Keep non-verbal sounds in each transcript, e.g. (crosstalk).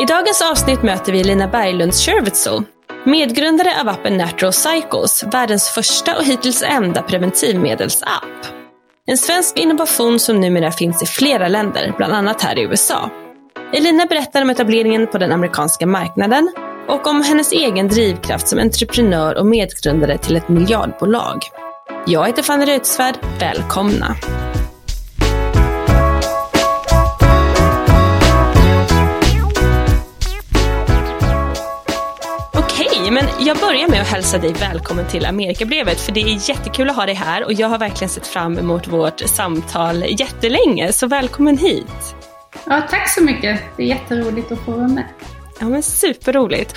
I dagens avsnitt möter vi Lina Berglund Scherwitzel, medgrundare av appen Natural Cycles, världens första och hittills enda preventivmedelsapp. En svensk innovation som numera finns i flera länder, bland annat här i USA. Elina berättar om etableringen på den amerikanska marknaden och om hennes egen drivkraft som entreprenör och medgrundare till ett miljardbolag. Jag heter Fanny Reutsvärd, välkomna! Men jag börjar med att hälsa dig välkommen till Amerikabrevet för det är jättekul att ha dig här och jag har verkligen sett fram emot vårt samtal jättelänge, så välkommen hit! Ja, tack så mycket. Det är jätteroligt att få vara med. Ja, men superroligt.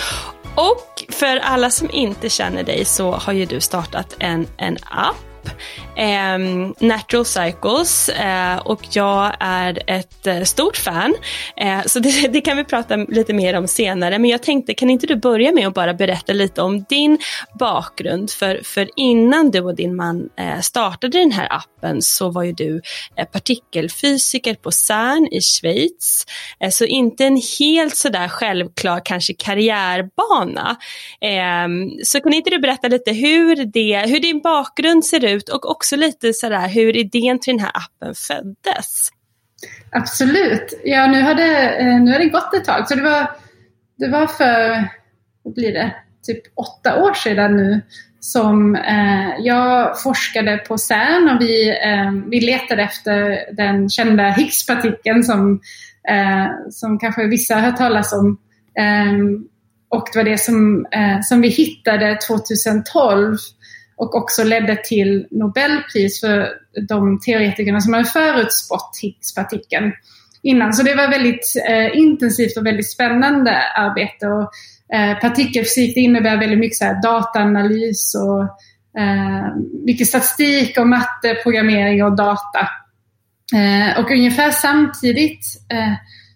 Och för alla som inte känner dig så har ju du startat en, en app eh, Natural Cycles eh, och jag är ett eh, stort fan. Eh, så det, (laughs) det, kan vi prata lite mer om senare. Men jag tänkte, kan inte du börja med att bara berätta lite om din bakgrund? För, för innan du och din man eh, startade den här appen så var ju du eh, partikelfysiker på CERN i Schweiz. Eh, så inte en helt sådär självklar kanske karriärbana. Ehm, så kan inte du berätta lite hur, det, hur din bakgrund ser ut och också lite sådär hur idén till den här appen föddes. Absolut. Ja, nu har det, eh, nu har det gått ett tag. Så det var, det var för, vad blir det, typ åtta år sedan nu som eh, jag forskade på CERN och vi, eh, vi letade efter den kända Higgspartikeln som, eh, som kanske vissa har hört talas om. Eh, och det var det som, eh, som vi hittade 2012 och också ledde till Nobelpris för de teoretikerna som hade förutspått Higgspartikeln innan. Så det var väldigt eh, intensivt och väldigt spännande arbete. Och, eh, partikelfysik det innebär väldigt mycket så här, dataanalys och eh, mycket statistik och matte, programmering och data. Eh, och ungefär samtidigt eh,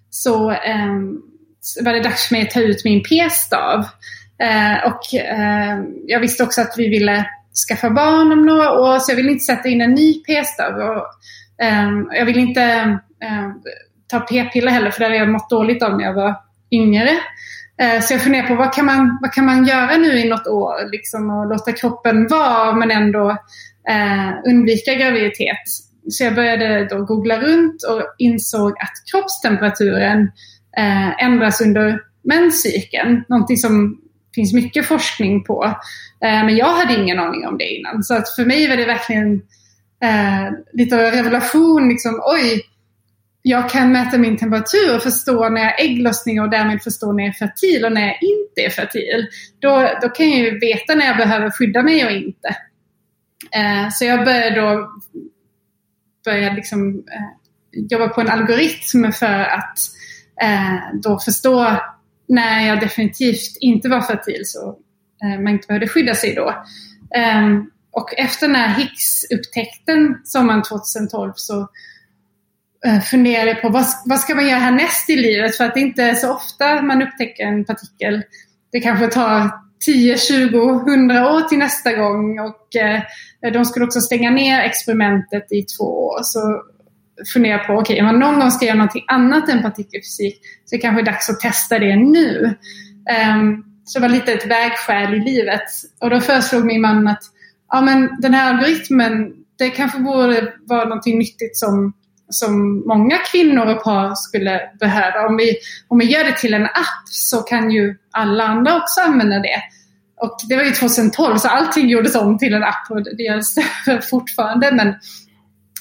så eh, var det dags för mig att ta ut min p-stav. Eh, och eh, jag visste också att vi ville skaffa barn om några år så jag vill inte sätta in en ny p-stav. Um, ehm, jag vill inte um, ta p-piller heller för det har jag mått dåligt av när jag var yngre. Uh, så jag funderar på vad kan, man, vad kan man göra nu i något år liksom, och låta kroppen vara men ändå uh, undvika graviditet. Så jag började då googla runt och insåg att kroppstemperaturen uh, ändras under menscykeln. Någonting som finns mycket forskning på. Eh, men jag hade ingen aning om det innan. Så att för mig var det verkligen eh, lite av en revelation. Liksom, oj, jag kan mäta min temperatur och förstå när jag har ägglossning och därmed förstå när jag är fertil och när jag inte är fertil. Då, då kan jag ju veta när jag behöver skydda mig och inte. Eh, så jag började då börja liksom, eh, jobba på en algoritm för att eh, då förstå när jag definitivt inte var fertil så eh, man inte behövde skydda sig då. Um, och efter den här Higgs-upptäckten sommaren 2012 så eh, funderade jag på vad, vad ska man göra härnäst i livet? För att det inte är så ofta man upptäcker en partikel. Det kanske tar 10, 20, 100 år till nästa gång och eh, de skulle också stänga ner experimentet i två år. Så fundera på, okej, okay, om man någon gång ska göra någonting annat än partikelfysik så är det kanske dags att testa det nu. Um, så det var lite ett vägskäl i livet. Och då föreslog min man att ja, men den här algoritmen, det kanske borde vara någonting nyttigt som, som många kvinnor och par skulle behöva. Om vi, om vi gör det till en app så kan ju alla andra också använda det. Och det var ju 2012 så allting gjordes om till en app och det görs (laughs) fortfarande. Men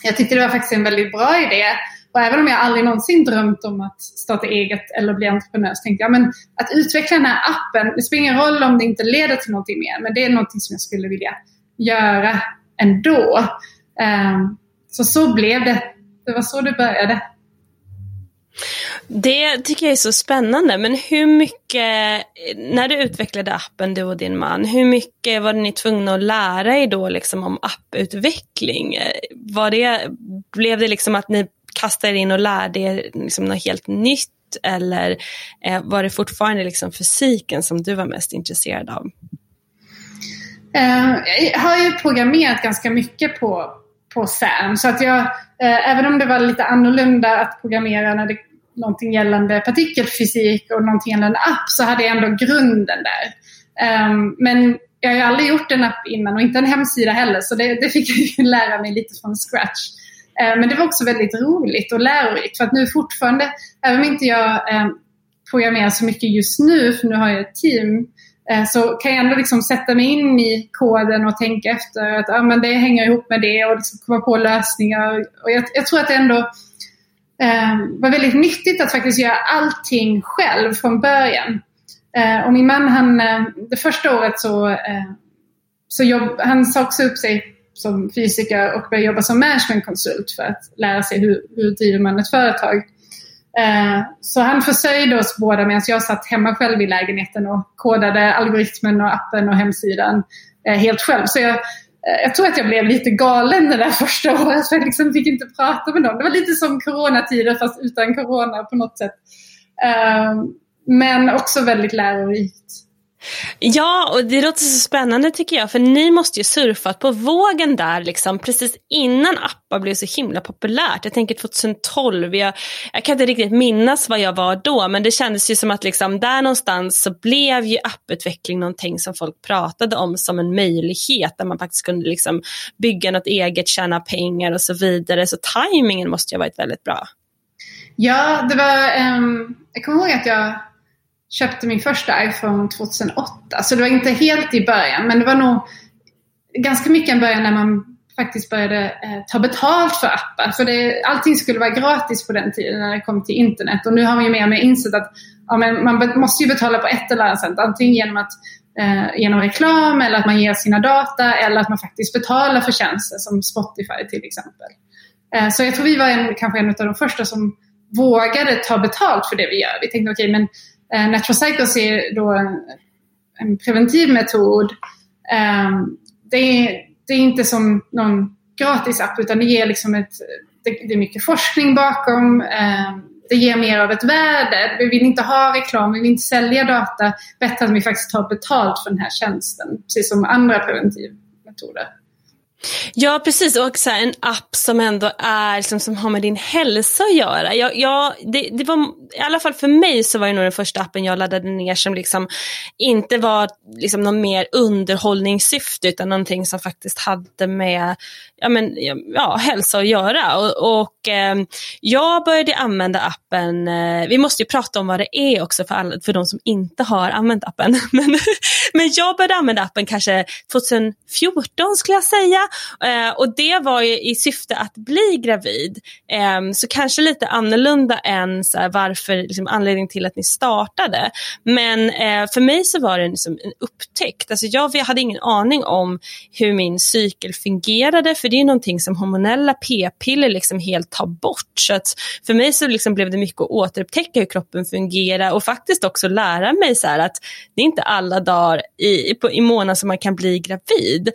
jag tyckte det var faktiskt en väldigt bra idé. Och även om jag aldrig någonsin drömt om att starta eget eller bli entreprenör så tänkte jag men att utveckla den här appen, det spelar ingen roll om det inte leder till någonting mer, men det är någonting som jag skulle vilja göra ändå. Um, så så blev det. Det var så det började. Det tycker jag är så spännande, men hur mycket, när du utvecklade appen du och din man, hur mycket var ni tvungna att lära er då liksom om apputveckling? Var det, blev det liksom att ni kastade er in och lärde er liksom något helt nytt eller eh, var det fortfarande liksom fysiken som du var mest intresserad av? Eh, jag har ju programmerat ganska mycket på, på SAM så att jag, eh, även om det var lite annorlunda att programmera när det någonting gällande partikelfysik och någonting gällande app så hade jag ändå grunden där. Um, men jag har ju aldrig gjort en app innan och inte en hemsida heller så det, det fick jag ju lära mig lite från scratch. Uh, men det var också väldigt roligt och lärorikt för att nu fortfarande, även om inte jag um, programmerar så mycket just nu, för nu har jag ett team, eh, så kan jag ändå liksom sätta mig in i koden och tänka efter att ah, men det hänger ihop med det och liksom komma på lösningar. Och jag, jag tror att det ändå eh, var väldigt nyttigt att faktiskt göra allting själv från början. Eh, och min man, han, ehm, det första året så, eh, så jobb, han sa också upp sig som fysiker och började jobba som managementkonsult för att lära sig hur, hur driver man ett företag. Ehm, så han försörjde oss båda medan jag satt hemma själv i lägenheten och kodade algoritmen och appen och hemsidan eh, helt själv. Så jag, Eh, jag tror att jag blev lite galen det där första året för jag liksom fick inte prata med någon. Det var lite som coronatider fast utan corona på något sätt. Eh, men också väldigt lärorikt. Ja, och det låter så spännande tycker jag, för ni måste ju surfat på vågen där liksom precis innan appar blev så himla populärt. Jag tänker 2012, jag, jag kan inte riktigt minnas vad jag var då, men det kändes ju som att liksom där någonstans så blev ju apputveckling någonting som folk pratade om som en möjlighet, där man faktiskt kunde liksom bygga något eget, tjäna pengar och så vidare. Så tajmingen måste ju ha varit väldigt bra. Ja, det var, um, jag kommer ihåg att jag köpte min första iPhone 2008. Så det var inte helt i början, men det var nog ganska mycket en början när man faktiskt började eh, ta betalt för appar. För det, allting skulle vara gratis på den tiden när det kom till internet. Och nu har man ju mer och mer insett att ja, men man måste ju betala på ett eller annat sätt. Antingen genom, att, eh, genom reklam eller att man ger sina data eller att man faktiskt betalar för tjänster som Spotify till exempel. Eh, så jag tror vi var en, kanske en av de första som vågade ta betalt för det vi gör. Vi tänkte okej, okay, men Eh, Natural Cycles är då en, en preventiv metod. Eh, det, är, det är inte som någon gratis app utan det ger liksom ett, det, det är mycket forskning bakom. Eh, det ger mer av ett värde. Vi vill inte ha reklam, vi vill inte sälja data. Bättre att vi faktiskt tar betalt för den här tjänsten, precis som andra preventivmetoder. Ja precis och så en app som ändå är liksom, som har med din hälsa att göra. Jag, jag, det, det, var, I alla fall för mig så var det nog den första appen jag laddade ner som liksom inte var liksom någon mer underhållningssyfte utan någonting som faktiskt hade med ja, men, ja, hälsa att göra. Och, och eh, jag började använda appen, eh, vi måste ju prata om vad det är också för, alla, för de som inte har använt appen. (laughs) men, men jag började använda appen kanske 2014 skulle jag säga. Eh, och det var ju i syfte att bli gravid. Eh, så kanske lite annorlunda än så här, varför, liksom, anledningen till att ni startade. Men eh, för mig så var det liksom en upptäckt. Alltså jag, jag hade ingen aning om hur min cykel fungerade för det är någonting som hormonella p-piller liksom helt tar bort. Så att för mig så liksom blev det mycket att återupptäcka hur kroppen fungerar och faktiskt också lära mig så att det är inte alla dagar i, på, i månaden som man kan bli gravid.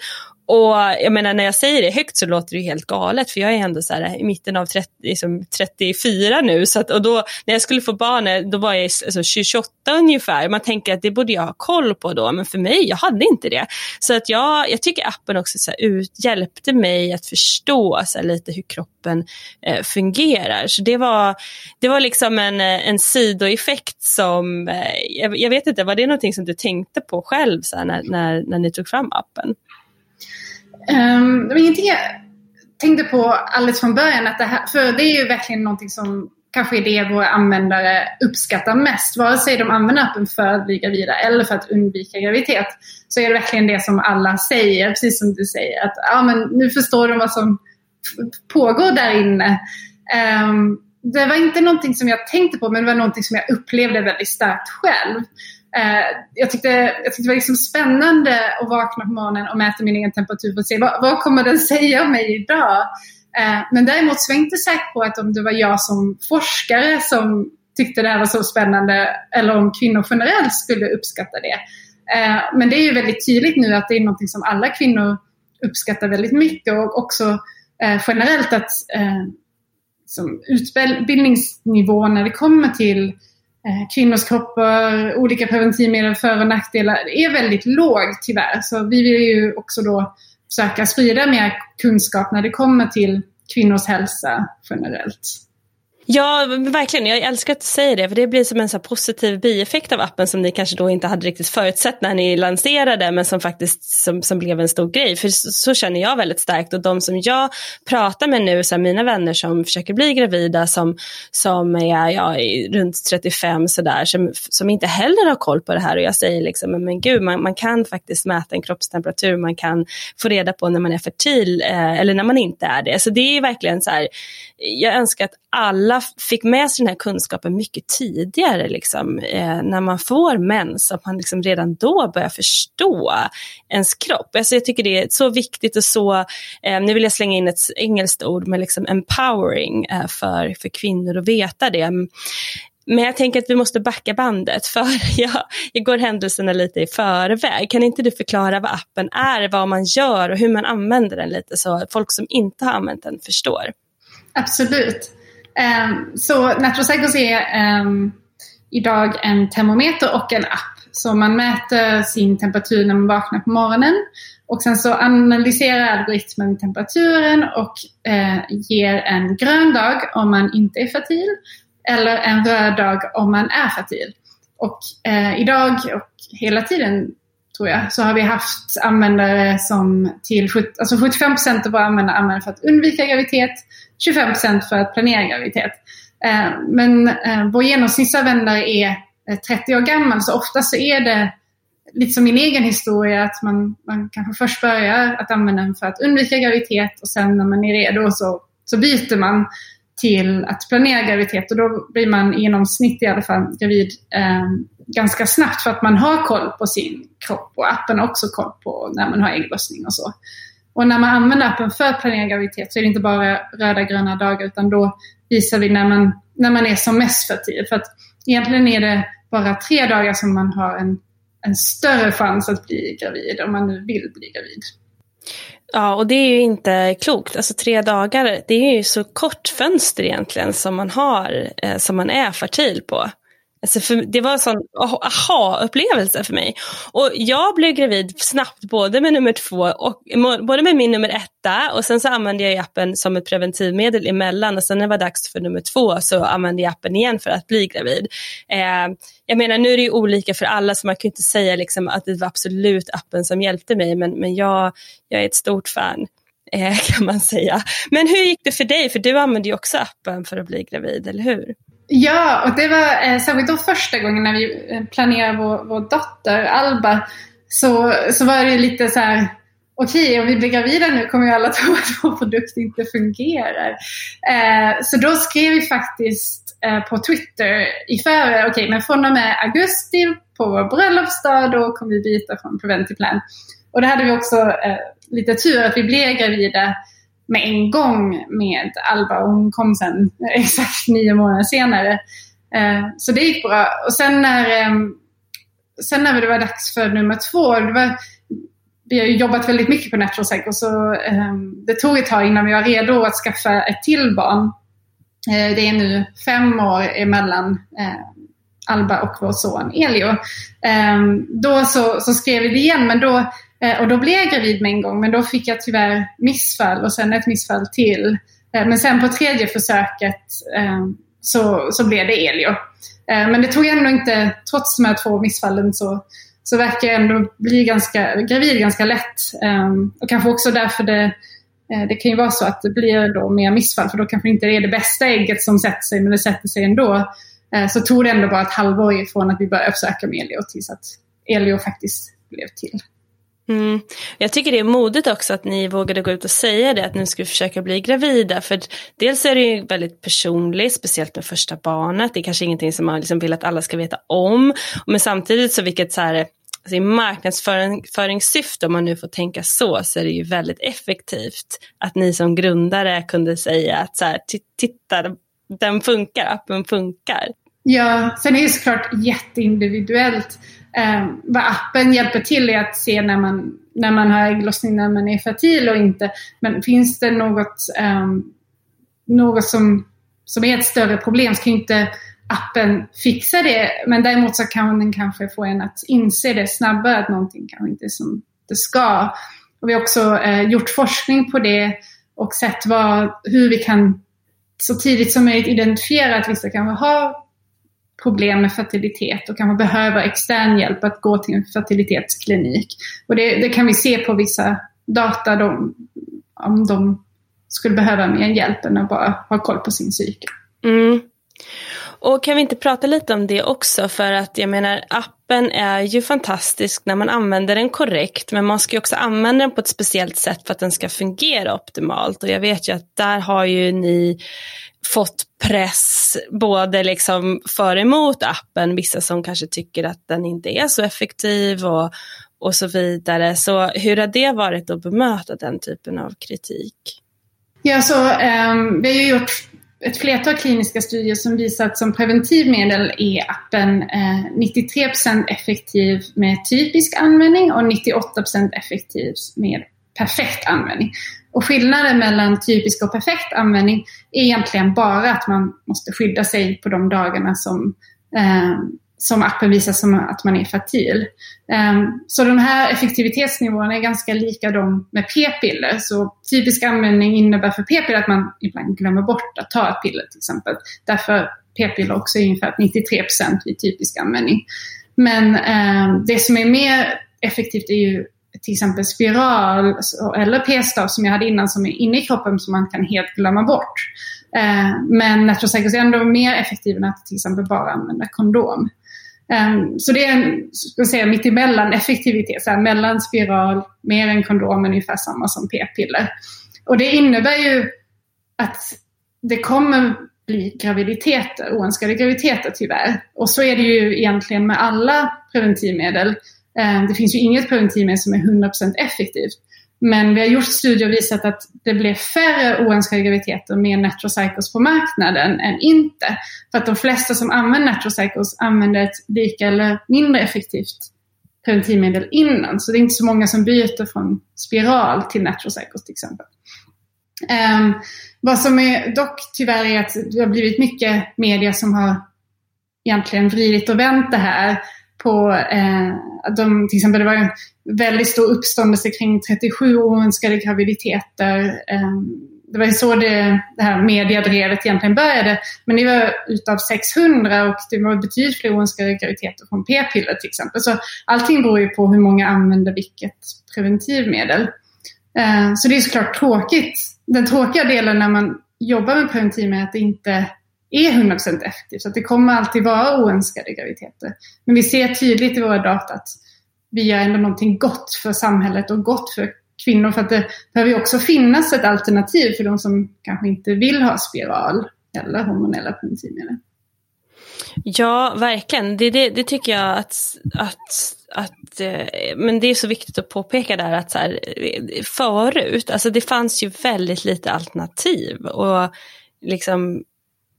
Och jag menar när jag säger det högt så låter det helt galet för jag är ändå så här, i mitten av 30, liksom 34 nu. Så att, och då, när jag skulle få barn då var jag alltså, 28 ungefär. Man tänker att det borde jag ha koll på då men för mig, jag hade inte det. Så att jag, jag tycker appen också så här, ut, hjälpte mig att förstå så här, lite hur kroppen eh, fungerar. Så det var, det var liksom en, en sidoeffekt som, eh, jag, jag, vet inte, var det någonting som du tänkte på själv så här, när, när, när ni tog fram appen? Um, det var ingenting jag tänkte på alldeles från början. Att det här, för det är ju verkligen någonting som kanske är det våra användare uppskattar mest. Vare sig de använder appen för att bli gravida eller för att undvika graviditet. Så är det verkligen det som alla säger, precis som du säger. Att ja, men nu förstår de vad som pågår där inne. Um, det var inte någonting som jag tänkte på men det var någonting som jag upplevde väldigt starkt själv. Eh, jag, tyckte, jag tyckte det var liksom spännande att vakna på morgonen och mäta min egen temperatur för att se vad, vad kommer den (laughs) säga om mig idag. Eh, men däremot så var jag inte säker på att om det var jag som forskare som tyckte det här var så spännande eller om kvinnor generellt skulle uppskatta det. Eh, men det är ju väldigt tydligt nu att det är någonting som alla kvinnor uppskattar väldigt mycket och också generellt att som utbildningsnivå när det kommer till eh, Eh, kvinnors kroppar, olika preventivmedel, för och nackdelar, är väldigt låg tyvärr. Så vi vill ju också då försöka sprida mer kunskap när det kommer till kvinnors hälsa generellt. Ja, verkligen. Jag älskar att du säger det, för det blir som en så positiv bieffekt av appen som ni kanske då inte hade riktigt förutsett när ni lanserade, men som faktiskt som, som blev en stor grej. För så, så känner jag väldigt starkt och de som jag pratar med nu, så här, mina vänner som försöker bli gravida, som, som är ja, runt 35 sådär, som, som inte heller har koll på det här och jag säger liksom, men, men gud, man, man kan faktiskt mäta en kroppstemperatur, man kan få reda på när man är fertil eh, eller när man inte är det. Så det är verkligen så här, jag önskar att alla fick med sig den här kunskapen mycket tidigare, liksom, eh, när man får mens, att man liksom redan då börjar förstå ens kropp. Alltså jag tycker det är så viktigt och så, eh, nu vill jag slänga in ett engelskt ord, men liksom empowering eh, för, för kvinnor att veta det. Men jag tänker att vi måste backa bandet för (laughs) jag, jag går händelserna lite i förväg. Kan inte du förklara vad appen är, vad man gör och hur man använder den lite så folk som inte har använt den förstår? Absolut. Um, så Natural är um, idag en termometer och en app. Så man mäter sin temperatur när man vaknar på morgonen och sen så analyserar algoritmen temperaturen och eh, ger en grön dag om man inte är fertil eller en röd dag om man är fertil. Och eh, idag och hela tiden tror jag, så har vi haft användare som till alltså 75 av våra användare använder för att undvika graviditet, 25% för att planera graviditet. Eh, men eh, vår genomsnittsanvändare är eh, 30 år gammal så ofta så är det lite som min egen historia att man, man kanske först börjar att använda den för att undvika graviditet och sen när man är redo så, så byter man till att planera graviditet och då blir man i genomsnitt i alla fall gravid eh, ganska snabbt för att man har koll på sin kropp och appen har också koll på när man har ägglossning och så. Och när man använder appen för att planera graviditet så är det inte bara röda gröna dagar utan då visar vi när man, när man är som mest fertil. För att egentligen är det bara tre dagar som man har en, en större chans att bli gravid om man nu vill bli gravid. Ja, och det är ju inte klokt. Alltså tre dagar, det är ju så kort fönster egentligen som man har, eh, som man är fertil på. Alltså för, det var en sån ah-, aha-upplevelse för mig. Och jag blev gravid snabbt både med nummer två och både med min nummer etta och sen så använde jag appen som ett preventivmedel emellan och sen när det var dags för nummer två så använde jag appen igen för att bli gravid. Eh, jag menar nu är det ju olika för alla så man kan inte säga liksom att det var absolut appen som hjälpte mig men, men jag, jag är ett stort fan eh, (laughs) kan man säga. Men hur gick det för dig? För du använde ju också appen för att bli gravid, eller hur? Ja, och det var eh, särskilt då första gången när vi eh, planerade vår, vår dotter Alba. Så, så var det lite så här, okej okay, om vi blir gravida nu kommer ju alla (laughs) tro att vår produkt inte fungerar. Eh, så då skrev vi faktiskt eh, på Twitter i förväg, okej okay, men från och med augusti på vår bröllopsdag då kommer vi byta från Preventive Plan. Och då hade vi också eh, lite tur att vi blev gravida med en gång med Alba och hon kom sen eh, exakt nio månader senare. Eh, så det gick bra. Och sen när, ehm, sen när det var dags för nummer två, det var, vi har jobbat väldigt mycket på Natural Cycle så ehm, det tog ett tag innan vi var redo att skaffa ett till barn. Eh, det är nu fem år emellan Alba och vår son Elio. Ehm, då så, så skrev vi det igen men då Eh, och då blev jag gravid med en gång, men då fick jag tyvärr missfall och sen ett missfall till. Eh, men sen på tredje försöket eh, så, så blev det Elio. Men det tog ändå inte, trots de här två missfallen så, så verkar jag ändå bli ganska, gravid ganska lätt. Ehm, och kanske också därför det, det kan ju vara så att det blir då mer missfall för då kanske inte det är det bästa ägget som sätter sig men det sätter sig ändå. Så tog det ändå bara ett halvår ifrån att vi började försöka med Elio tills att Elio faktiskt blev till. Mm. Jag tycker det är modigt också att ni vågade gå ut och säga det, att nu ska vi försöka bli gravida. För dels är det ju väldigt personligt, speciellt med första barnet. Det är kanske ingenting som man liksom vill att alla ska veta om. Men samtidigt så vilket så här, alltså i marknadsföringssyfte, om man nu får tänka så, så är det ju väldigt effektivt att ni som grundare kunde säga att så här, titta, den funkar, appen funkar. Ja, sen är det såklart jätteindividuellt eh, vad appen hjälper till är att se när man, när man har ägglossning, när man är fertil och inte. Men finns det något, eh, något som, som är ett större problem så kan inte appen fixa det. Men däremot så kan den kanske få en att inse det snabbare, att någonting kanske inte är som det ska. Och vi har också eh, gjort forskning på det och sett vad, hur vi kan så tidigt som möjligt identifiera att vissa kanske har problem med fertilitet och kanske behöver extern hjälp att gå till en fertilitetsklinik. Och det, det kan vi se på vissa data de, om de skulle behöva mer hjälp än att bara ha koll på sin cykel. Mm. Och kan vi inte prata lite om det också för att jag menar appen är ju fantastisk när man använder den korrekt men man ska ju också använda den på ett speciellt sätt för att den ska fungera optimalt och jag vet ju att där har ju ni fått press både liksom för och emot appen, vissa som kanske tycker att den inte är så effektiv och, och så vidare. Så hur har det varit att bemöta den typen av kritik? Ja, så um, vi har ju gjort ett flertal kliniska studier som visar att som preventivmedel är appen eh, 93% effektiv med typisk användning och 98% effektiv med perfekt användning. Och skillnaden mellan typisk och perfekt användning är egentligen bara att man måste skydda sig på de dagarna som, eh, som appen visar som att man är fertil. Ehm, så de här effektivitetsnivåerna är ganska lika de med p-piller. Så typisk användning innebär för p-piller att man ibland glömmer bort att ta ett piller till exempel. Därför p-piller också är ungefär 93 procent vid typisk användning. Men ehm, det som är mer effektivt är ju till exempel spiral eller p-stav som jag hade innan som är inne i kroppen som man kan helt glömma bort. Ehm, men men Naturocycles är ändå mer effektiv än att till exempel bara använda kondom. Ehm, så det är en, ska säga, mittemellan effektivitet, så här, mellan spiral, mer än kondom, ungefär samma som p-piller. Och det innebär ju att det kommer bli graviditeter, oönskade graviditeter tyvärr. Och så är det ju egentligen med alla preventivmedel. Ehm, det finns ju inget preventivmedel som är 100% effektivt. Men vi har gjort studier och visat att det blir färre oönskade graviditeter med Natrocycles på marknaden än inte. För att de flesta som använder Natrocycles använder ett lika eller mindre effektivt preventivmedel innan. Så det är inte så många som byter från spiral till Natrocycles till exempel. Um, vad som är dock tyvärr är att det har blivit mycket media som har egentligen vridit och vänt det här på eh, de, till exempel det var en väldigt stor uppståndelse kring 37 oönskade graviditeter. Eh, det var ju så det, det här mediadrevet egentligen började. Men det var utav 600 och det var betydligt fler oönskade graviditeter från p-piller till exempel. Så allting beror ju på hur många använder vilket preventivmedel. Eh, så det är såklart tråkigt. Den tråkiga delen när man jobbar med preventivmedel är att det inte är 100% effektivt. Så att det kommer alltid vara oönskade graviditeter. Men vi ser tydligt i våra data att vi gör ändå någonting gott för samhället och gott för kvinnor. För att det behöver också finnas ett alternativ för de som kanske inte vill ha spiral eller hormonella preventivmedel. Ja, verkligen. Det, det, det, tycker jag att, att, att eh, men det är så viktigt att påpeka där att så här, eh, förut, alltså det fanns ju väldigt lite alternativ och liksom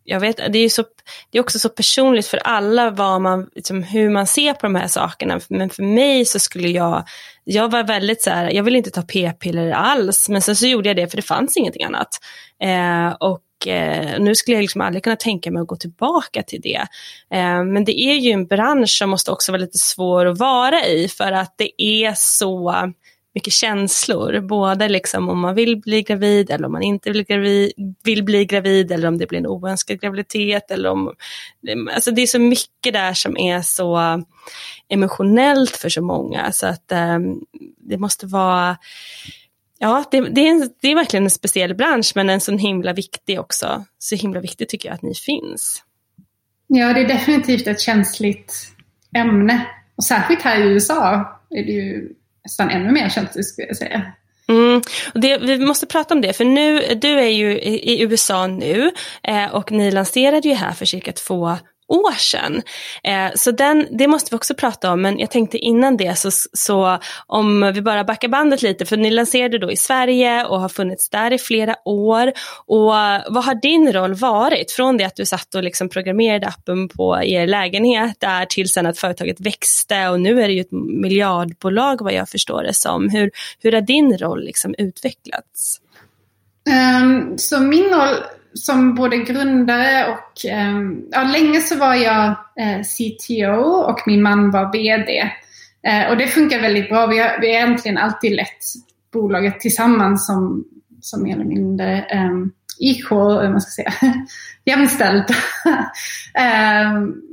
jag vet, det är, så, det är också så personligt för alla vad man, liksom, hur man ser på de här sakerna. Men för mig så skulle jag, jag var väldigt så här, jag ville inte ta p-piller alls. Men sen så gjorde jag det för det fanns ingenting annat. Eh, och eh, nu skulle jag liksom aldrig kunna tänka mig att gå tillbaka till det. Eh, men det är ju en bransch som måste också vara lite svår att vara i för att det är så mycket känslor. Både liksom om man vill bli gravid eller om man inte vill, gravid, vill bli gravid eller om det blir en oönskad graviditet. Eller om, alltså det är så mycket där som är så emotionellt för så många. Så att um, det måste vara Ja, det, det, är en, det är verkligen en speciell bransch men en så himla viktig också. Så himla viktigt tycker jag att ni finns. Ja, det är definitivt ett känsligt ämne. Och särskilt här i USA är det ju nästan ännu mer känt det skulle jag säga. Mm. Och det, vi måste prata om det, för nu, du är ju i, i USA nu eh, och ni lanserade ju här för cirka två år sedan. Eh, så den, det måste vi också prata om, men jag tänkte innan det så, så om vi bara backar bandet lite, för ni lanserade då i Sverige och har funnits där i flera år. Och vad har din roll varit från det att du satt och liksom programmerade appen på er lägenhet där till sen att företaget växte och nu är det ju ett miljardbolag vad jag förstår det som. Hur, hur har din roll liksom utvecklats? Um, så min roll som både grundare och eh, ja, länge så var jag eh, CTO och min man var VD. Eh, och det funkar väldigt bra. Vi har, vi har egentligen alltid lett bolaget tillsammans som, som mer eller mindre eh, equal, eh, man ska säga, (laughs) jämställt. (laughs)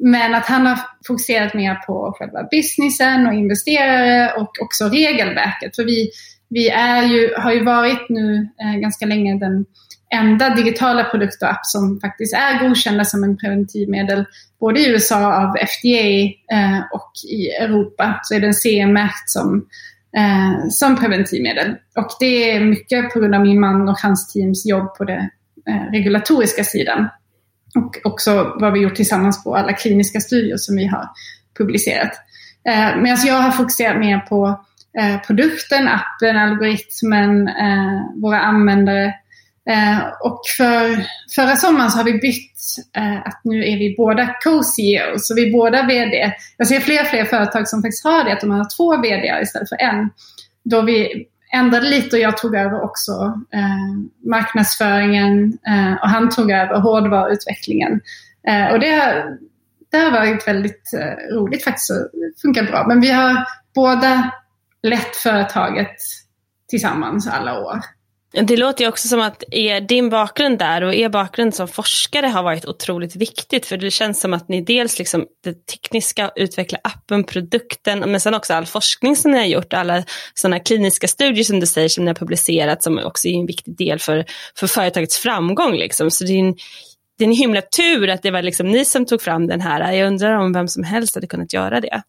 men att han har fokuserat mer på själva businessen och investerare och också regelverket. För vi, vi är ju, har ju varit nu ganska länge den enda digitala produkt och app som faktiskt är godkända som en preventivmedel. Både i USA av FDA eh, och i Europa så är den CE-märkt som, eh, som preventivmedel. Och det är mycket på grund av min man och hans teams jobb på den eh, regulatoriska sidan. Och också vad vi gjort tillsammans på alla kliniska studier som vi har publicerat. Eh, Medan jag har fokuserat mer på eh, produkten, appen, algoritmen, eh, våra användare Eh, och för, förra sommaren så har vi bytt eh, att nu är vi båda co-CEOs, så vi är båda VD. Jag ser fler och fler företag som faktiskt har det, att de har två VD istället för en. Då vi ändrade lite och jag tog över också eh, marknadsföringen eh, och han tog över hårdvaruutvecklingen. Eh, och det har, det har varit väldigt eh, roligt faktiskt, och funkar bra. Men vi har båda lett företaget tillsammans alla år. Det låter ju också som att er, din bakgrund där och er bakgrund som forskare har varit otroligt viktigt. För det känns som att ni dels liksom det tekniska, utveckla appen, produkten, men sen också all forskning som ni har gjort, alla sådana kliniska studier som du säger som ni har publicerat som också är en viktig del för, för företagets framgång. Liksom. Så det är en, det är en himla tur att det var liksom ni som tog fram den här. Jag undrar om vem som helst hade kunnat göra det.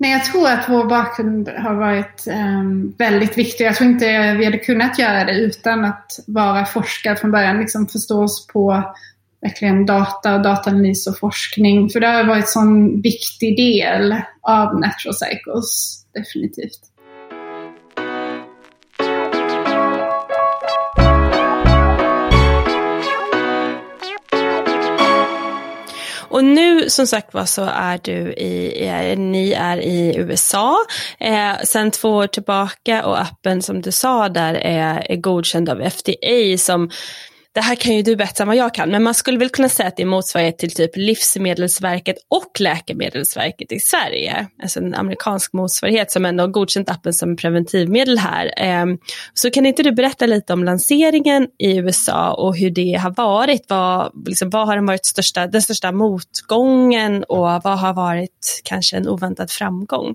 Nej, jag tror att vår bakgrund har varit um, väldigt viktig. Jag tror inte vi hade kunnat göra det utan att vara forskare från början. Liksom förstå oss på verkligen data och dataanalys och forskning. För det har varit en sån viktig del av Natural Cycles, definitivt. Och nu som sagt var så är du i, är, ni är i USA. Eh, sen två år tillbaka och appen som du sa där är, är godkänd av FDA som det här kan ju du bättre än vad jag kan, men man skulle väl kunna säga att det är motsvarighet till typ Livsmedelsverket och Läkemedelsverket i Sverige. Alltså en amerikansk motsvarighet som ändå har godkänt appen som preventivmedel här. Ehm, så kan inte du berätta lite om lanseringen i USA och hur det har varit? Vad, liksom, vad har den varit största, den största motgången och vad har varit kanske en oväntad framgång?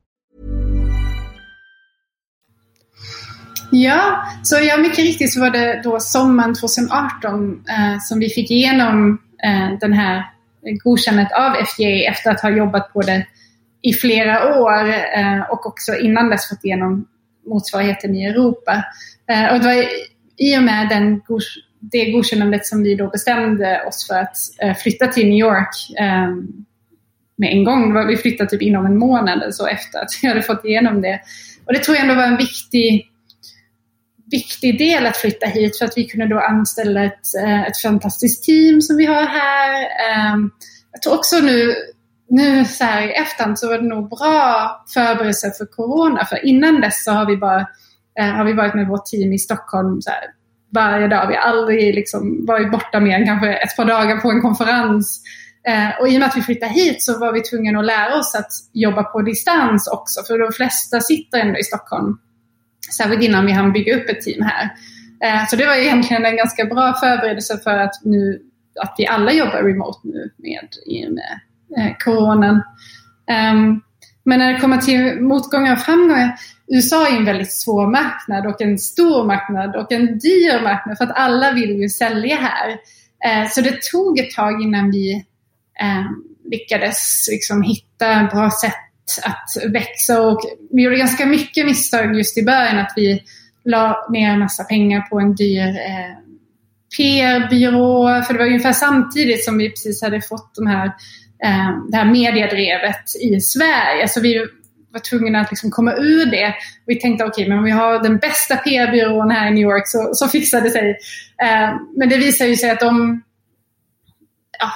Ja, så ja, mycket riktigt så var det då sommaren 2018 eh, som vi fick igenom eh, den här godkännandet av FDA efter att ha jobbat på det i flera år eh, och också innan dess fått igenom motsvarigheten i Europa. Eh, och det var i och med den, det godkännandet som vi då bestämde oss för att eh, flytta till New York eh, med en gång. Vi flyttade typ inom en månad eller så efter att vi hade fått igenom det. Och det tror jag ändå var en viktig, viktig del att flytta hit för att vi kunde då anställa ett, eh, ett fantastiskt team som vi har här. Ehm, jag tror också nu nu så här i efterhand så var det nog bra förberedelse för Corona. För innan dess så har vi bara eh, har vi varit med vårt team i Stockholm så här, varje dag. Vi har aldrig liksom varit borta mer än kanske ett par dagar på en konferens. Eh, och i och med att vi flyttade hit så var vi tvungna att lära oss att jobba på distans också. För de flesta sitter ändå i Stockholm. Särskilt innan vi hann bygga upp ett team här. Eh, så det var egentligen en ganska bra förberedelse för att nu att vi alla jobbar remote nu med, med eh, coronan. Ehm, men när det kommer till motgångar och framgångar, USA är en väldigt svår marknad och en stor marknad och en dyr marknad för att alla vill ju sälja här. Eh, så det tog ett tag innan vi ehm, lyckades liksom hitta bra sätt att växa och vi gjorde ganska mycket misstag just i början att vi la ner en massa pengar på en dyr eh, PR-byrå. För det var ungefär samtidigt som vi precis hade fått de här eh, det här mediedrevet i Sverige. Så vi var tvungna att liksom komma ur det. Vi tänkte okej, okay, men om vi har den bästa PR-byrån här i New York så, så fixar det sig. Eh, men det visar ju sig att de ja,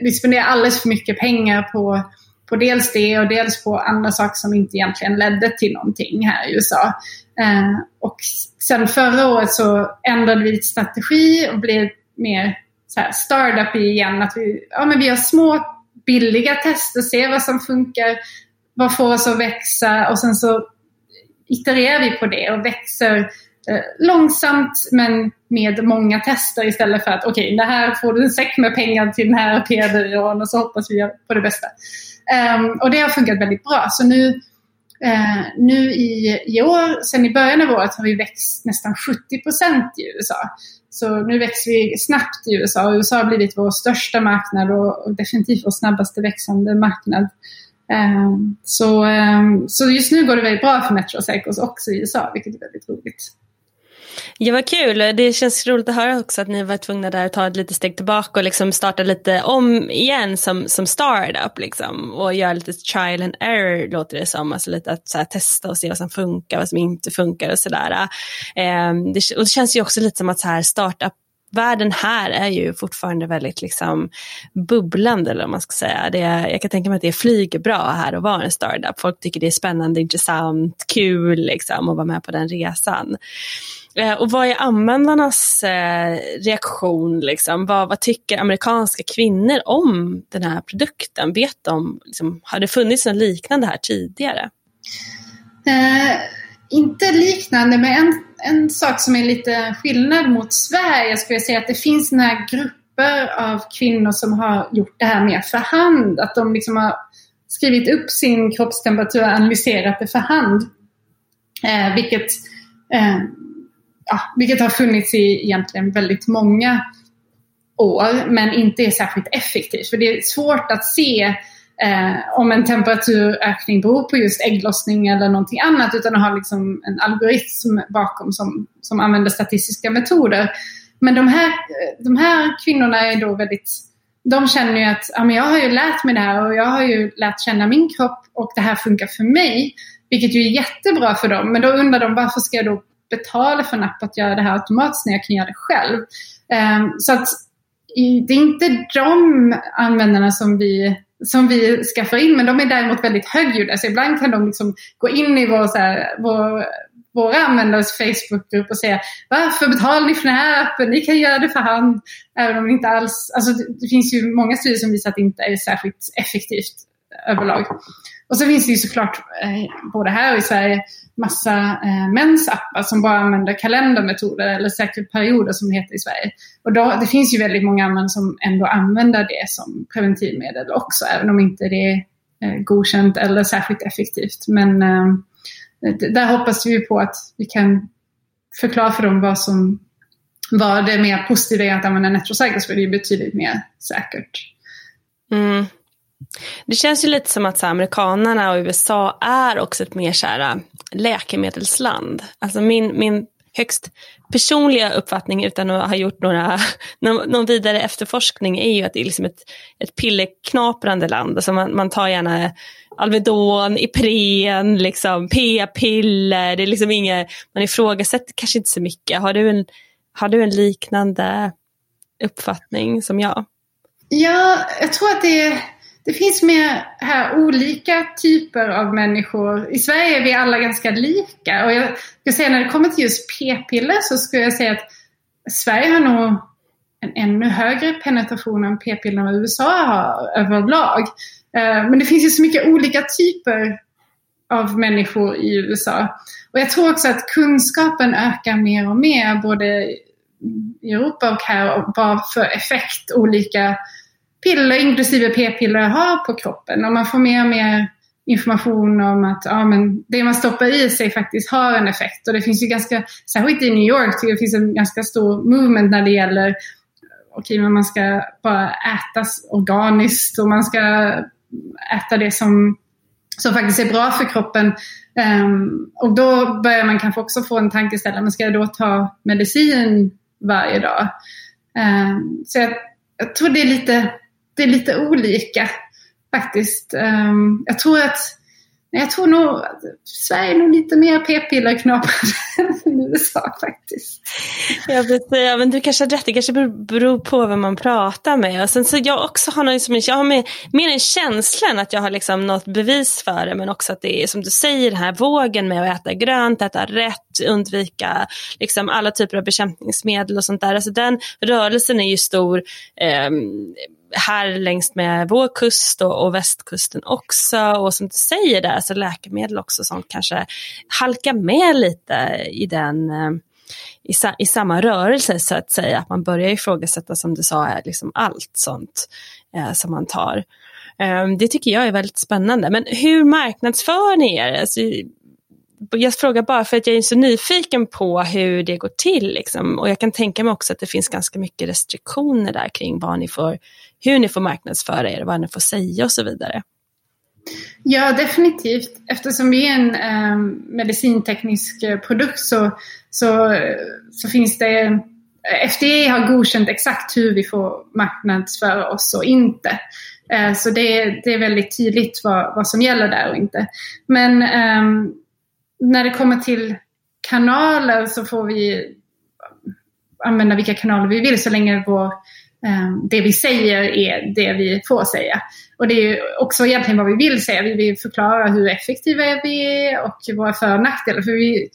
vi spenderar alldeles för mycket pengar på, på dels det och dels på andra saker som inte egentligen ledde till någonting här i USA. Eh, och sen förra året så ändrade vi strategi och blev mer så här startup igen. Att vi, ja, men vi har små billiga tester, ser vad som funkar, vad får oss att växa och sen så itererar vi på det och växer eh, Eh, långsamt men med många tester istället för att okej, okay, det här får du en säck med pengar till den här PR-byrån och så hoppas vi på det bästa. Um, och det har funkat väldigt bra. Så nu, uh, nu i, i år, sen i början av året har vi växt nästan 70 procent i USA. Så nu växer vi snabbt i USA och USA har blivit vår största marknad och, definitivt vår snabbaste växande marknad. Um, så, um, så just nu går det väldigt bra för Metro Cycles också i USA, vilket är väldigt roligt. Ja, vad kul. Det känns roligt att höra också att ni var tvungna där att ta ett litet steg tillbaka och liksom starta lite om igen som, som startup liksom. Och göra lite trial and error låter det som. Alltså lite att så här, testa och se vad som funkar, vad som inte funkar och sådär. Ehm, det, och det känns ju också lite som att så här, startup världen här är ju fortfarande väldigt liksom bubblande eller vad man ska säga. Det är, jag kan tänka mig att det flyger bra här att vara en startup. Folk tycker det är spännande, intressant, kul liksom att vara med på den resan. Eh, och vad är användarnas eh, reaktion? Liksom? Vad, vad, tycker amerikanska kvinnor om den här produkten? Vet de, liksom, har det funnits något liknande här tidigare? Eh, inte liknande, men en, en sak som är lite skillnad mot Sverige skulle jag säga att det finns några grupper av kvinnor som har gjort det här mer för hand. Att de liksom har skrivit upp sin kroppstemperatur och analyserat det för hand. Eh, vilket eh, ja, vilket har funnits i egentligen väldigt många år men inte är särskilt effektivt. För det är svårt att se eh, om en temperaturökning beror på just ägglossning eller någonting annat utan att ha liksom en algoritm bakom som, som använder statistiska metoder. Men de här, de här kvinnorna är då väldigt de känner ju att ja, men jag har ju lärt mig det här och jag har ju lärt känna min kropp och det här funkar för mig. Vilket ju är jättebra för dem. Men då undrar de varför ska jag då betala för en app att göra det här automatiskt när jag kan göra det själv. Ehm, så att det är inte de användarna som vi, som vi skaffar in, men de är däremot väldigt högljudda. Så ibland kan de liksom gå in i vår, så här, vår våra användares Facebookgrupp och säga varför betalar ni för den här appen? Ni kan göra det för hand. Även om det inte alls, alltså det, det finns ju många studier som visar att det inte är särskilt effektivt överlag. Och så finns det ju såklart, eh, både här och i Sverige, massa eh, mensappar som bara använder kalendermetoder eller säkert perioder som det heter i Sverige. Och då, det finns ju väldigt många män som ändå använder det som preventivmedel också, även om inte det är eh, godkänt eller särskilt effektivt. Men eh, där hoppas vi på att vi kan förklara för dem vad som vad det mer positiva är att använda Netrocycles för det är betydligt mer säkert. Mm. Det känns ju lite som att så, amerikanerna och USA är också ett mer så här, äh, läkemedelsland. Alltså min, min högst personliga uppfattning utan att ha gjort några, (laughs) någon, någon vidare efterforskning är ju att det är liksom ett, ett pilleknaprande land. Alltså man, man tar gärna Alvedon, Ipren, liksom p-piller. Det är liksom inget, man ifrågasätter kanske inte så mycket. Har du en, har du en liknande uppfattning som jag? Ja, jag tror att det är det finns med här olika typer av människor. I Sverige är vi alla ganska lika. Och jag ska säga när det kommer till just p-piller så skulle jag säga att Sverige har nog en ännu högre penetration än p-piller än vad USA har överlag. Eh, men det finns ju så mycket olika typer av människor i USA. Och jag tror också att kunskapen ökar mer och mer både i Europa och här och vad för effekt olika piller, inklusive p-piller, har på kroppen. Och man får mer och mer information om att ja, men det man stoppar i sig faktiskt har en effekt. Och det finns ju ganska, särskilt i New York, det finns en ganska stor movement när det gäller okej, men man ska bara äta organiskt och man ska äta det som, som faktiskt är bra för kroppen. Um, och då börjar man kanske också få en tankeställare, men ska jag då ta medicin varje dag? Um, så jag, jag tror det är lite det är lite olika faktiskt. Um, jag tror att jag tror nog att Sverige är nog lite mer p-pillerknaprande (laughs) än USA faktiskt. Jag vill säga, men du kanske har rätt, det kanske beror på vem man pratar med. Och sen så jag också har, liksom, jag har mer, mer en känsla än att jag har liksom något bevis för det, men också att det är som du säger, den här vågen med att äta grönt, äta rätt, undvika liksom alla typer av bekämpningsmedel och sånt där. Alltså den rörelsen är ju stor. Eh, här längs med vår kust och, och, västkusten också. Och som du säger där, så läkemedel också som kanske halkar med lite i den eh, i, i, i samma rörelse så att säga. Att man börjar ifrågasätta som du sa, liksom allt sånt eh, som man tar. Um, det tycker jag är väldigt spännande. Men hur marknadsför ni er? Alltså, jag frågar bara för att jag är så nyfiken på hur det går till. Liksom. Och jag kan tänka mig också att det finns ganska mycket restriktioner där kring vad ni får, hur ni får marknadsföra er, vad ni får säga och så vidare. Ja, definitivt. Eftersom vi är en ehm, eh, medicinteknisk produkt så, så, eh, så finns det eh, FDA har godkänt exakt hur vi får marknadsföra oss och inte. Eh, så det, det är väldigt tydligt vad, vad som gäller där och inte. Men um, när det kommer till kanaler så får vi eh, använda vilka kanaler vi vill så länge vår, Ehm, det vi säger är det vi får säga. Och det är också egentligen vad vi vill säga. Vi vill förklara hur effektiva vi är och våra för och nackdelar. För vi,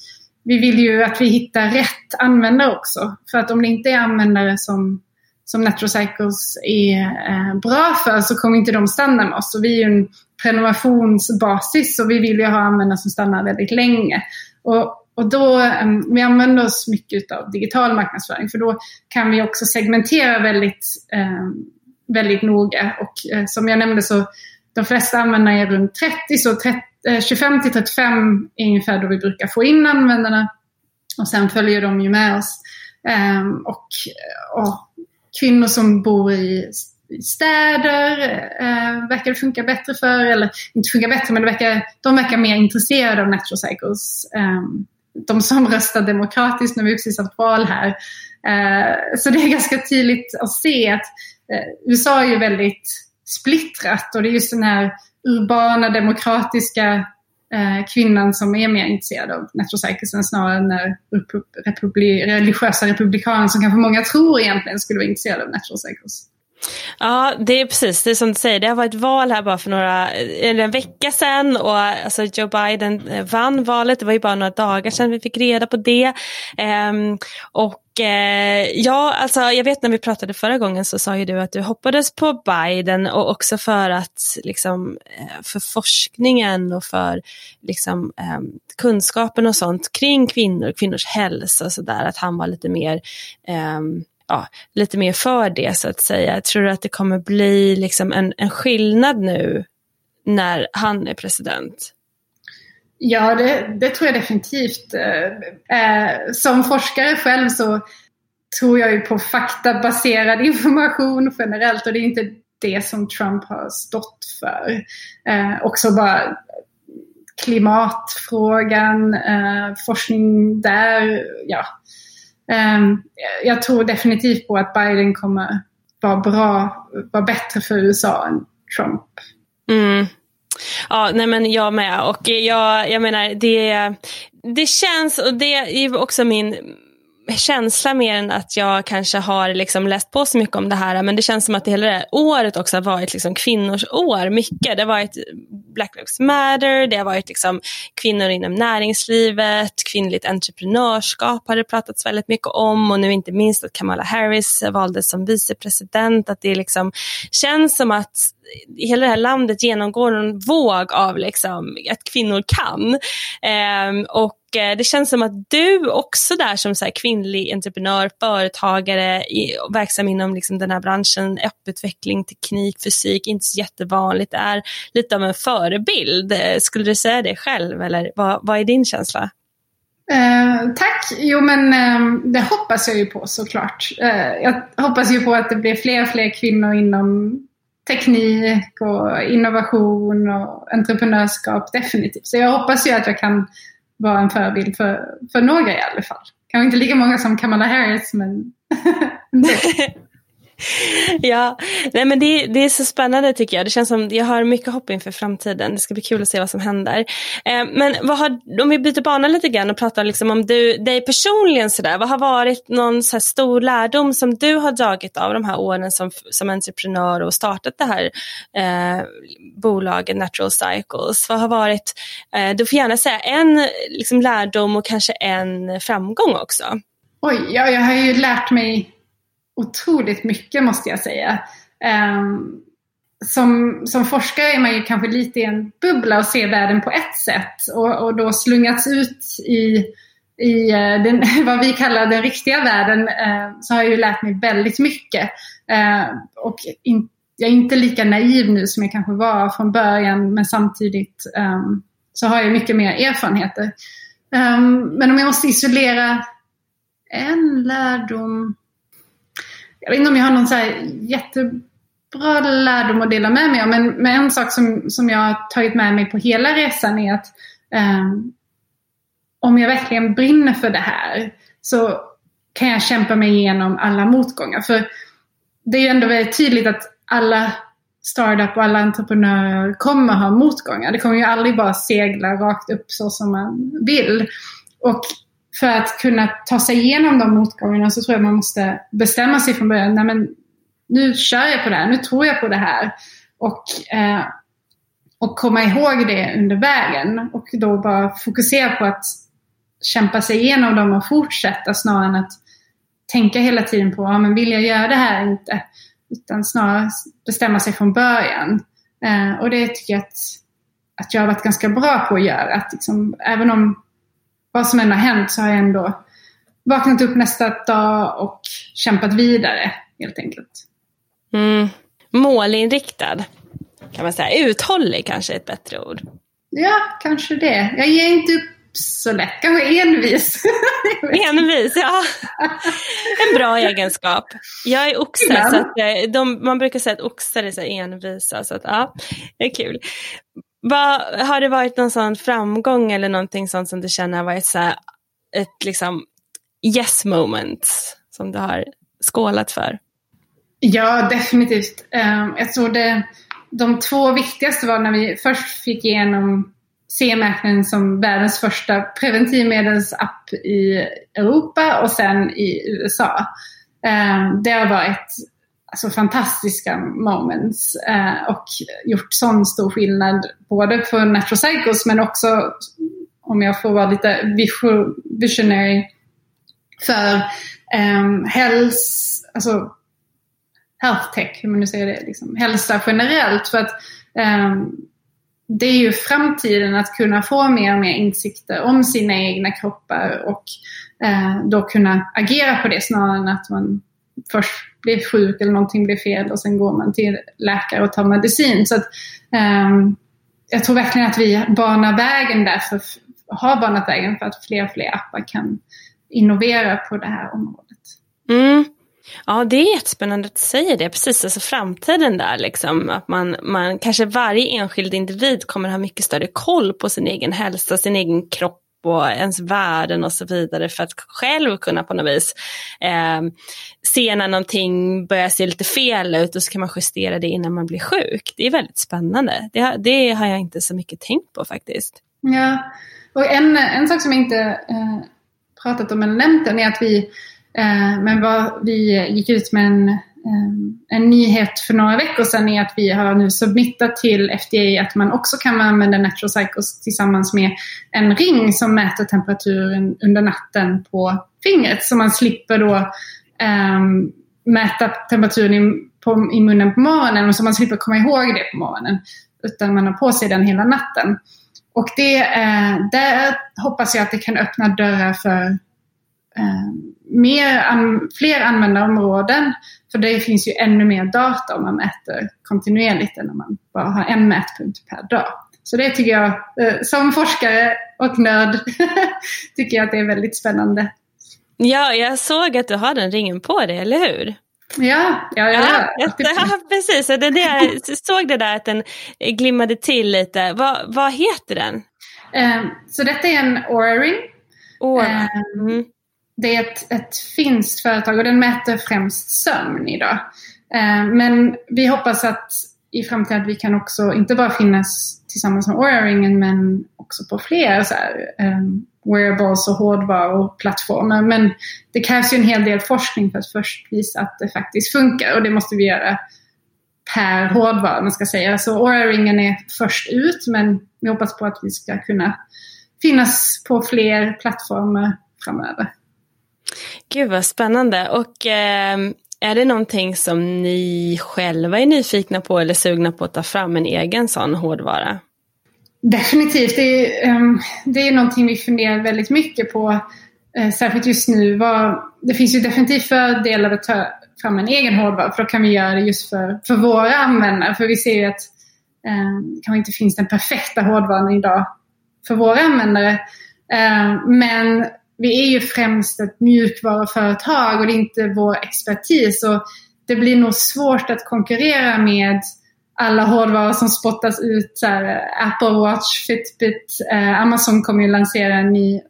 vi vill ju att vi hittar rätt användare också. För att om det inte är användare som, som Natrocycles är eh, bra för så kommer inte de stanna med oss. Och vi är ju en prenumerationsbasis och vi vill ju ha användare som stannar väldigt länge. Och, och då, um, vi använder oss mycket av digital marknadsföring för då kan vi också segmentera väldigt, um, väldigt noga. Och uh, som jag nämnde så de flesta användare är runt 30, så 30, 25 eh, till 35 är ungefär då vi brukar få in användarna. Och sen följer de ju med oss. Um, och, och kvinnor som bor i städer eh, verkar det funka bättre för, eller inte funka bättre, men det verkar, de verkar mer intresserade av natural cycles. Um, de som röstar demokratiskt, när vi precis haft val här. Eh, så det är ganska tydligt att se att eh, USA är ju väldigt splittrat och det är just den här urbana demokratiska eh, kvinnan som är mer intresserad av natural snarare än republi religiösa republikaner som kanske många tror egentligen skulle vara intresserade av natural. Ja, det är precis det är som du säger. Det har varit val här bara för några, en vecka sedan och alltså Joe Biden eh, vann valet. Det var ju bara några dagar sedan vi fick reda på det. Um, och eh, ja, alltså jag vet när vi pratade förra gången så sa ju du att du hoppades på Biden och också för att liksom eh, för forskningen och för liksom ehm, kunskapen och sånt kring kvinnor, kvinnors hälsa och sådär, att han var lite mer eh, ja, lite mer för det så att säga. Tror du att det kommer bli liksom en, en skillnad nu när han är president? Ja, det, det tror jag definitivt. Eh, eh som forskare själv så tror jag ju på faktabaserad information generellt och det är inte det som Trump har stått för. Eh, också bara klimatfrågan, eh, forskning där, ja. Ehm, jag tror definitivt på att Biden kommer vara bra, vara bättre för USA än Trump. Mm. Ja, nej men jag med. Och jag, jag menar, det, det känns, och det är också min känsla mer än att jag kanske har liksom läst på så mycket om det här. Men det känns som att det hela det här året också har varit liksom kvinnors år. Mycket. Det har varit Black Lives Matter, det har varit liksom kvinnor inom näringslivet, kvinnligt entreprenörskap har det pratats väldigt mycket om och nu inte minst att Kamala Harris valdes som vicepresident. Att det liksom känns som att hela det här landet genomgår en våg av liksom, att kvinnor kan. Eh, och Eh, det känns som att du också där som så kvinnlig entreprenör, företagare, i, verksam inom liksom den här branschen, apputveckling, teknik, fysik, inte så jättevanligt, är lite av en förebild. Eh, skulle du säga det själv eller vad, vad är din känsla? Eh, tack! Jo men eh, det hoppas jag ju på såklart. Eh, jag hoppas ju på att det blir fler och fler kvinnor inom teknik och innovation och entreprenörskap definitivt. Så jag hoppas ju att jag kan vara en förebild för, för några i alla fall. Kanske inte lika många som Kamala Harris men (laughs) (laughs) ja, nej men det, det är så spännande tycker jag. Det känns som jag har mycket hopp inför framtiden. Det ska bli kul att se vad som händer. Eh, men vad har, om vi byter bana lite grann och pratar liksom om du, dig personligen sådär. Vad har varit någon så stor lärdom som du har dragit av de här åren som, som entreprenör och startat det här eh, bolaget Natural Cycles? Vad har varit, eh, du får gärna säga en liksom, lärdom och kanske en framgång också. Oj, ja, jag har ju lärt mig otroligt mycket måste jag säga. Um, som, som forskare är man ju kanske lite i en bubbla och ser världen på ett sätt och, och då slungats ut i, i eh, den, (laughs) vad vi kallar den riktiga världen uh, så har jag ju lärt mig väldigt mycket. Uh, och in, jag är inte lika naiv nu som jag kanske var från början men samtidigt um, så har jag mycket mer erfarenheter. Um, men om jag måste isolera en lärdom jag vet inte om jag har någon så jättebra lärdom att dela med mig av, men, men en sak som, som jag har tagit med mig på hela resan är att um, om jag verkligen brinner för det här så kan jag kämpa mig igenom alla motgångar. För det är ju ändå väldigt tydligt att alla startup och alla entreprenörer kommer ha motgångar. Det kommer ju aldrig bara segla rakt upp så som man vill. Och för att kunna ta sig igenom de motgångarna så tror jag man måste bestämma sig från början. Nej, men nu kör jag på det här, nu tror jag på det här. Och, eh, och komma ihåg det under vägen. Och då bara fokusera på att kämpa sig igenom dem och fortsätta snarare än att tänka hela tiden på, ja, men vill jag göra det här eller inte? Utan snarare bestämma sig från början. Eh, och det tycker jag att, att jag har varit ganska bra på att göra. Att liksom, även om vad som än har hänt så har jag ändå vaknat upp nästa dag och kämpat vidare helt enkelt. Mm. Målinriktad kan man säga. Uthållig kanske är ett bättre ord. Ja, kanske det. Jag ger inte upp så lätt. Kanske envis. (laughs) envis, ja. En bra egenskap. Jag är oxe, så att eh, de, man brukar säga att oxar är så envisa. Så att, ja, det är kul. Va, har det varit någon sån framgång eller någonting sånt som du känner har varit så här, ett liksom yes moment som du har skålat för? Ja, definitivt. Um, jag tror det, de två viktigaste var när vi först fick igenom CE-märkningen som världens första preventivmedelsapp i Europa och sen i USA. Um, ehm, det har varit alltså, fantastiska moments eh, och gjort sån stor skillnad både för Natural Cycles men också, om jag får vara lite visionary, för eh, häls, alltså health tech, hur man nu säger det, liksom, hälsa generellt. För att eh, det är ju framtiden att kunna få mer och mer insikter om sina egna kroppar och eh, då kunna agera på det snarare än att man först blir sjuk eller någonting blir fel och sen går man till läkare och tar medicin. Så att, um, jag tror verkligen att vi banar vägen därför, har banat vägen för att fler och fler appar kan innovera på det här området. Mm. Ja, det är jättespännande att du säger det. Precis, alltså framtiden där liksom. Att man, man, kanske varje enskild individ kommer ha mycket större koll på sin egen hälsa, sin egen kropp och ens värden och så vidare för att själv kunna på något vis eh, se när någonting börjar se lite fel ut och så kan man justera det innan man blir sjuk. Det är väldigt spännande. Det, det har jag inte så mycket tänkt på faktiskt. Ja, och en, en sak som jag inte eh, pratat om eller nämnt än är att vi, eh, men vad, vi gick ut med en Ehm, en nyhet för några veckor sedan är att vi har nu submittat till FDA att man också kan använda Natural Cycles tillsammans med en ring som mäter temperaturen under natten på fingret. Så man slipper då um, mäta temperaturen i, på, i munnen på morgonen och så man slipper komma ihåg det på morgonen. Utan man har på sig den hela natten. Och det, eh, där hoppas jag att det kan öppna dörrar för um, mer an, fler användarområden för det finns ju ännu mer data om man mäter kontinuerligt än om man bara har en mätpunkt per dag. Så det tycker jag, eh, som forskare och nörd, (laughs) tycker jag att det är väldigt spännande. Ja, jag såg att du har den ringen på dig, eller hur? Ja, ja, ja, ja, ja (laughs) precis. Det där, jag såg det där att den glimmade till lite. Vad, vad heter den? Um, så detta är en Oura-ring. Oura. Um, mm det är ett, ett finskt företag och den mäter främst sömn idag. Eh, men vi hoppas att i framtiden att vi kan också inte bara finnas tillsammans med Oura-ringen men också på fler så här, um, wearables och hårdvaruplattformar. Men det krävs ju en hel del forskning för att först visa att det faktiskt funkar och det måste vi göra per hårdvara man ska säga. Så Oura-ringen är först ut men vi hoppas på att vi ska kunna finnas på fler plattformar framöver. Gud vad spännande. Och eh, är det någonting som ni själva är nyfikna på eller sugna på att ta fram en egen sån hårdvara? Definitivt. Det är, um, det är någonting vi funderar väldigt mycket på. Eh, särskilt just nu. Var, det finns ju definitivt fördelar att ta fram en egen hårdvara. För då kan vi göra det just för, för våra användare. För vi ser ju att um, kanske inte finns den perfekta hårdvaran idag för våra användare. Uh, men vi är ju främst ett mjukvaruföretag och det är inte vår expertis. Och det blir nog svårt att konkurrera med alla hårdvaror som spottas ut. Så här, eh, Apple Watch, Fitbit, eh, Amazon kommer ju lansera en ny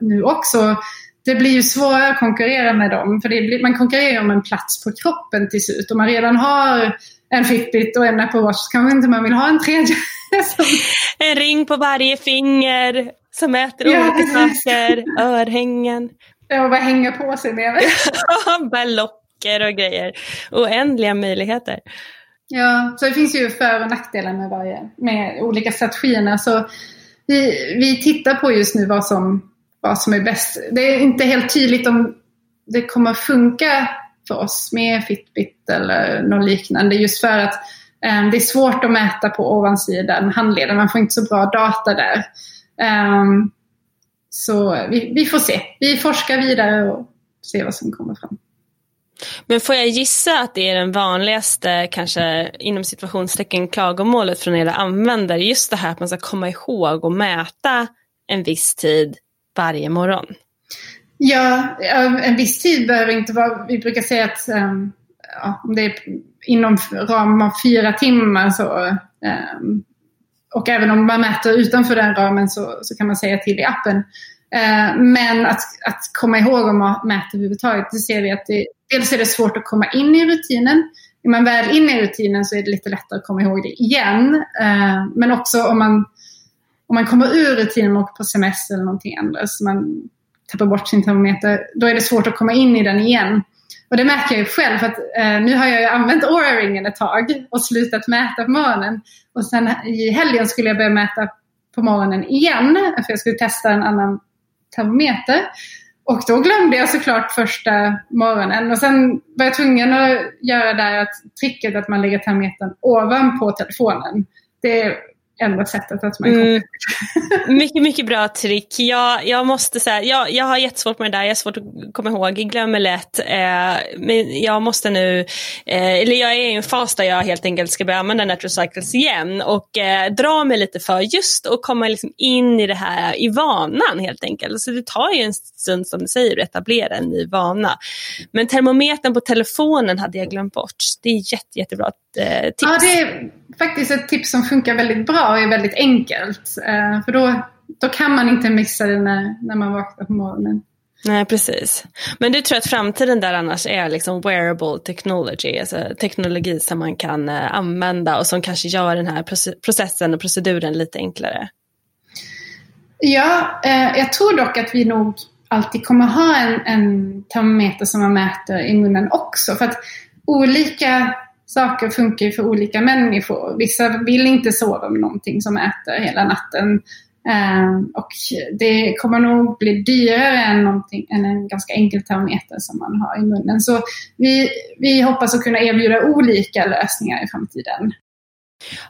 nu också. Det blir ju svårare att konkurrera med dem. För blir, man konkurrerar om en plats på kroppen till slut. Om man redan har en Fitbit och en Apple Watch så kanske inte man vill ha en tredje. (laughs) en ring på varje finger som äter ja, olika saker, örhängen. Ja, vad hänger på sig med. (laughs) Ballocker och grejer. Oändliga möjligheter. Ja, så det finns ju för och nackdelar med, varje, med olika strategierna. Så vi, vi tittar på just nu vad som, vad som är bäst. Det är inte helt tydligt om det kommer funka för oss med Fitbit eller något liknande. Just för att um, det är svårt att mäta på ovansidan handleden. Man får inte så bra data där. Um, så vi, vi, får se. Vi forskar vidare och ser vad som kommer fram. Men får jag gissa att det är den vanligaste, kanske inom situationstecken, klagomålet från era användare, just det här att man ska komma ihåg och mäta en viss tid varje morgon? Ja, en viss tid behöver inte vara, vi brukar säga att um, ja, om det är inom ram av fyra timmar så um, och även om man mäter utanför den ramen så, så kan man säga till i appen. Eh, men att, att komma ihåg om man mäter överhuvudtaget, det ser vi att det, dels är det svårt att komma in i rutinen. Är man väl inne i rutinen så är det lite lättare att komma ihåg det igen. Eh, men också om man, om man kommer ur rutinen och åker på semester eller någonting annat, så man tappar bort sin termometer, då är det svårt att komma in i den igen. Och det märker jag ju själv för att eh, nu har jag ju använt aura-ringen ett tag och slutat mäta på morgonen. Och sen i helgen skulle jag börja mäta på morgonen igen för jag skulle testa en annan termometer. Och då glömde jag såklart första morgonen. Och sen var jag tvungen att göra det här tricket att man lägger termometern ovanpå telefonen. Det enda sättet att man mm. (laughs) Mycket, mycket bra trick. Jag, jag måste säga, jag, jag har jättesvårt med det där, jag har svårt att komma ihåg, jag glömmer lätt. Eh, men jag måste nu, eh, eller jag är i en fas där jag helt enkelt ska börja använda Natural Cycles igen och eh, dra mig lite för just att komma liksom in i det här i vanan helt enkelt. Så det tar ju en stund som du säger att etablera en ny vana. Men termometern på telefonen hade jag glömt bort. Det är jätte, jättebra eh, tips. Ja, det är faktiskt ett tips som funkar väldigt bra och är väldigt enkelt. Eh, för då, då kan man inte missa det när, när man vaknar på morgonen. Nej, precis. Men du tror att framtiden där annars är liksom wearable technology, alltså teknologi som man kan eh, använda och som kanske gör den här processen och proceduren lite enklare? Ja, eh, jag tror dock att vi nog alltid kommer ha en, en termometer som man mäter i munnen också. För att olika saker funkar ju för olika människor. Vissa vill inte sova med någonting som äter hela natten. Ehm, och det kommer nog bli dyrare än, än en ganska enkel termometer som man har i munnen. Så vi, vi hoppas att kunna erbjuda olika lösningar i framtiden.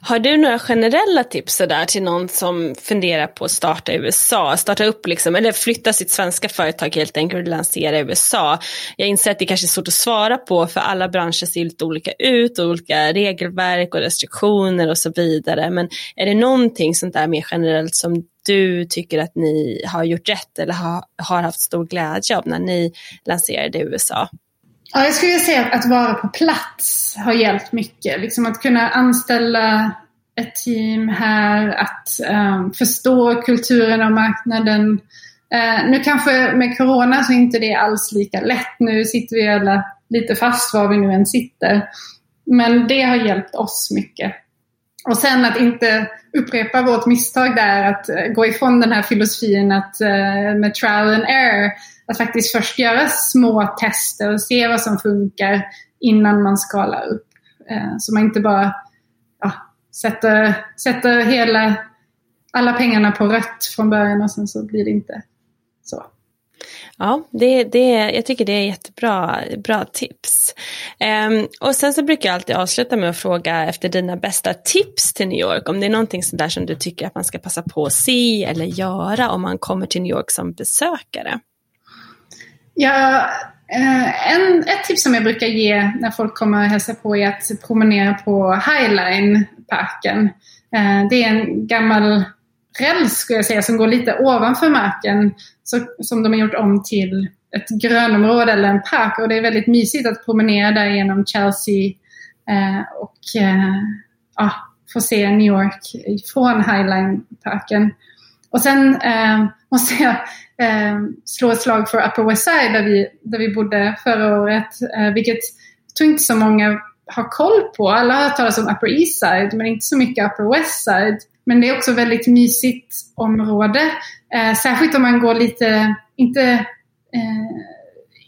Har du några generella tips där till någon som funderar på att starta i USA? Starta upp liksom, eller flytta sitt svenska företag helt enkelt och lansera i USA. Jag inser att det kanske är svårt att svara på för alla branscher ser lite olika ut och olika regelverk och restriktioner och så vidare. Men är det någonting sånt där mer generellt som du tycker att ni har gjort rätt eller har, har haft stor glädje av när ni lanserade i USA? Ja, jag skulle säga att, att vara på plats har hjälpt mycket. Liksom att kunna anställa ett team här, att um, förstå kulturen och marknaden. Uh, nu kanske med Corona så är inte det alls lika lätt. Nu sitter vi alla lite fast var vi nu än sitter. Men det har hjälpt oss mycket. Och sen att inte upprepa vårt misstag där, att eh, gå ifrån den här filosofin att uh, med trial and error att faktiskt först göra små tester och se vad som funkar innan man skalar upp. Eh, så man inte bara ja, sätter, sätter hela, alla pengarna på rött från början och sen så blir det inte så. Ja, det, det, jag tycker det är jättebra bra tips. Um, och sen så brukar jag alltid avsluta med att fråga efter dina bästa tips till New York. Om det är någonting sådär som du tycker att man ska passa på att se eller göra om man kommer till New York som besökare. Ja, eh, en, ett tips som jag brukar ge när folk kommer och hälsar på är att promenera på Highline-parken. Eh, det är en gammal räls skulle jag säga som går lite ovanför marken så, som de har gjort om till ett grönområde eller en park och det är väldigt mysigt att promenera där genom Chelsea eh, och eh, ja, få se New York från Highline-parken. Och sen eh, måste jag eh, slå ett slag för Upper West Side där vi, där vi bodde förra året. Eh, vilket jag tror inte så många har koll på. Alla har hört talas om Upper East Side men inte så mycket Upper West Side. Men det är också väldigt mysigt område. Eh, särskilt om man går lite, inte, eh,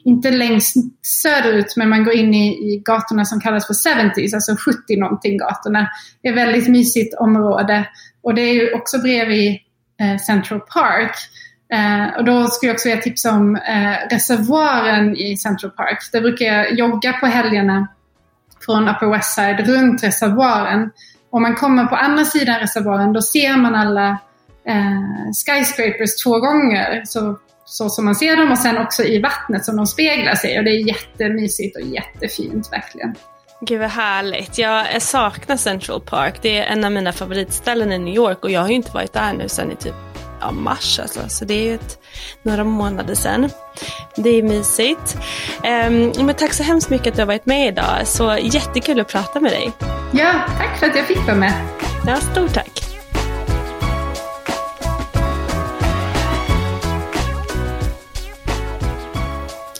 inte längst söderut, men man går in i, i gatorna som kallas för 70s, alltså 70 någonting gatorna. Det är ett väldigt mysigt område. Och det är ju också bredvid Eh, Central Park. Eh, och då skulle jag också vilja tipsa om eh, reservoaren i Central Park. Där brukar jag jogga på helgerna från Upper West Side runt reservoaren. Om man kommer på andra sidan reservoaren då ser man alla eh, skyscrapers två gånger. Så, så som man ser dem och sen också i vattnet som de speglar sig. Och det är jättemysigt och jättefint verkligen. Gud vad härligt. Jag saknar Central Park. Det är en av mina favoritställen i New York och jag har ju inte varit där nu sedan i typ ja, mars alltså. Så det är ju ett, några månader sedan. Det är mysigt. Um, men tack så hemskt mycket att du har varit med idag. Så jättekul att prata med dig. Ja, tack för att jag fick vara med. Ja, stort tack.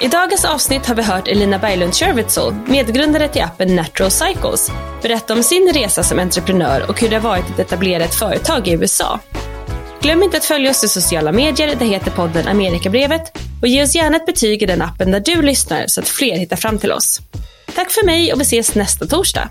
I dagens avsnitt har vi hört Elina Berglund Shervitzel, medgrundare till appen Natural Cycles, berätta om sin resa som entreprenör och hur det har varit att etablera ett företag i USA. Glöm inte att följa oss i sociala medier, det heter podden Amerikabrevet och ge oss gärna ett betyg i den appen där du lyssnar så att fler hittar fram till oss. Tack för mig och vi ses nästa torsdag.